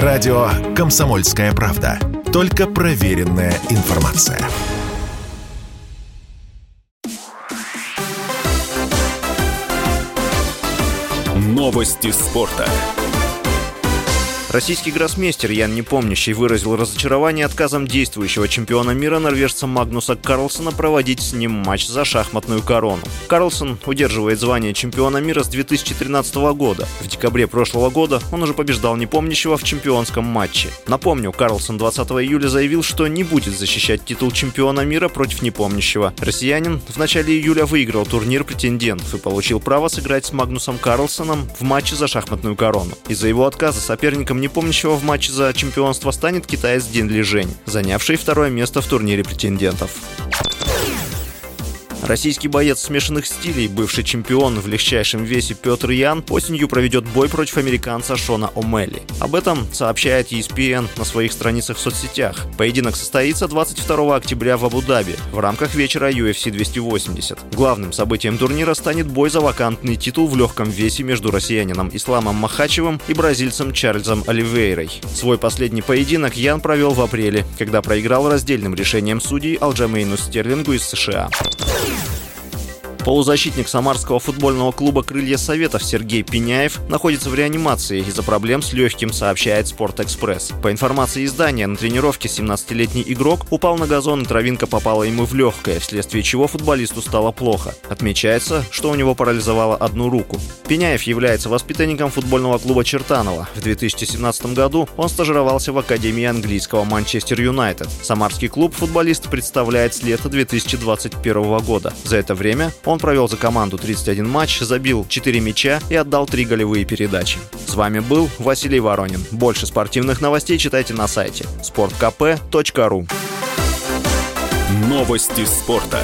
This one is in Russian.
Радио «Комсомольская правда». Только проверенная информация. Новости спорта. Российский гроссмейстер Ян Непомнящий выразил разочарование отказом действующего чемпиона мира норвежца Магнуса Карлсона проводить с ним матч за шахматную корону. Карлсон удерживает звание чемпиона мира с 2013 года. В декабре прошлого года он уже побеждал Непомнящего в чемпионском матче. Напомню, Карлсон 20 июля заявил, что не будет защищать титул чемпиона мира против Непомнящего. Россиянин в начале июля выиграл турнир претендентов и получил право сыграть с Магнусом Карлсоном в матче за шахматную корону. Из-за его отказа соперником непомнящего в матче за чемпионство станет китаец Дин Ли Жень, занявший второе место в турнире претендентов. Российский боец смешанных стилей, бывший чемпион в легчайшем весе Петр Ян, осенью проведет бой против американца Шона О'Мелли. Об этом сообщает ESPN на своих страницах в соцсетях. Поединок состоится 22 октября в Абу-Даби в рамках вечера UFC 280. Главным событием турнира станет бой за вакантный титул в легком весе между россиянином Исламом Махачевым и бразильцем Чарльзом Оливейрой. Свой последний поединок Ян провел в апреле, когда проиграл раздельным решением судей Алджамейну Стерлингу из США. Полузащитник самарского футбольного клуба «Крылья Советов» Сергей Пеняев находится в реанимации из-за проблем с легким, сообщает «Спортэкспресс». По информации издания, на тренировке 17-летний игрок упал на газон и травинка попала ему в легкое, вследствие чего футболисту стало плохо. Отмечается, что у него парализовало одну руку. Пеняев является воспитанником футбольного клуба Чертанова. В 2017 году он стажировался в Академии английского Манчестер Юнайтед. Самарский клуб футболист представляет с лета 2021 года. За это время он он провел за команду 31 матч, забил 4 мяча и отдал 3 голевые передачи. С вами был Василий Воронин. Больше спортивных новостей читайте на сайте sportkp.ru Новости спорта.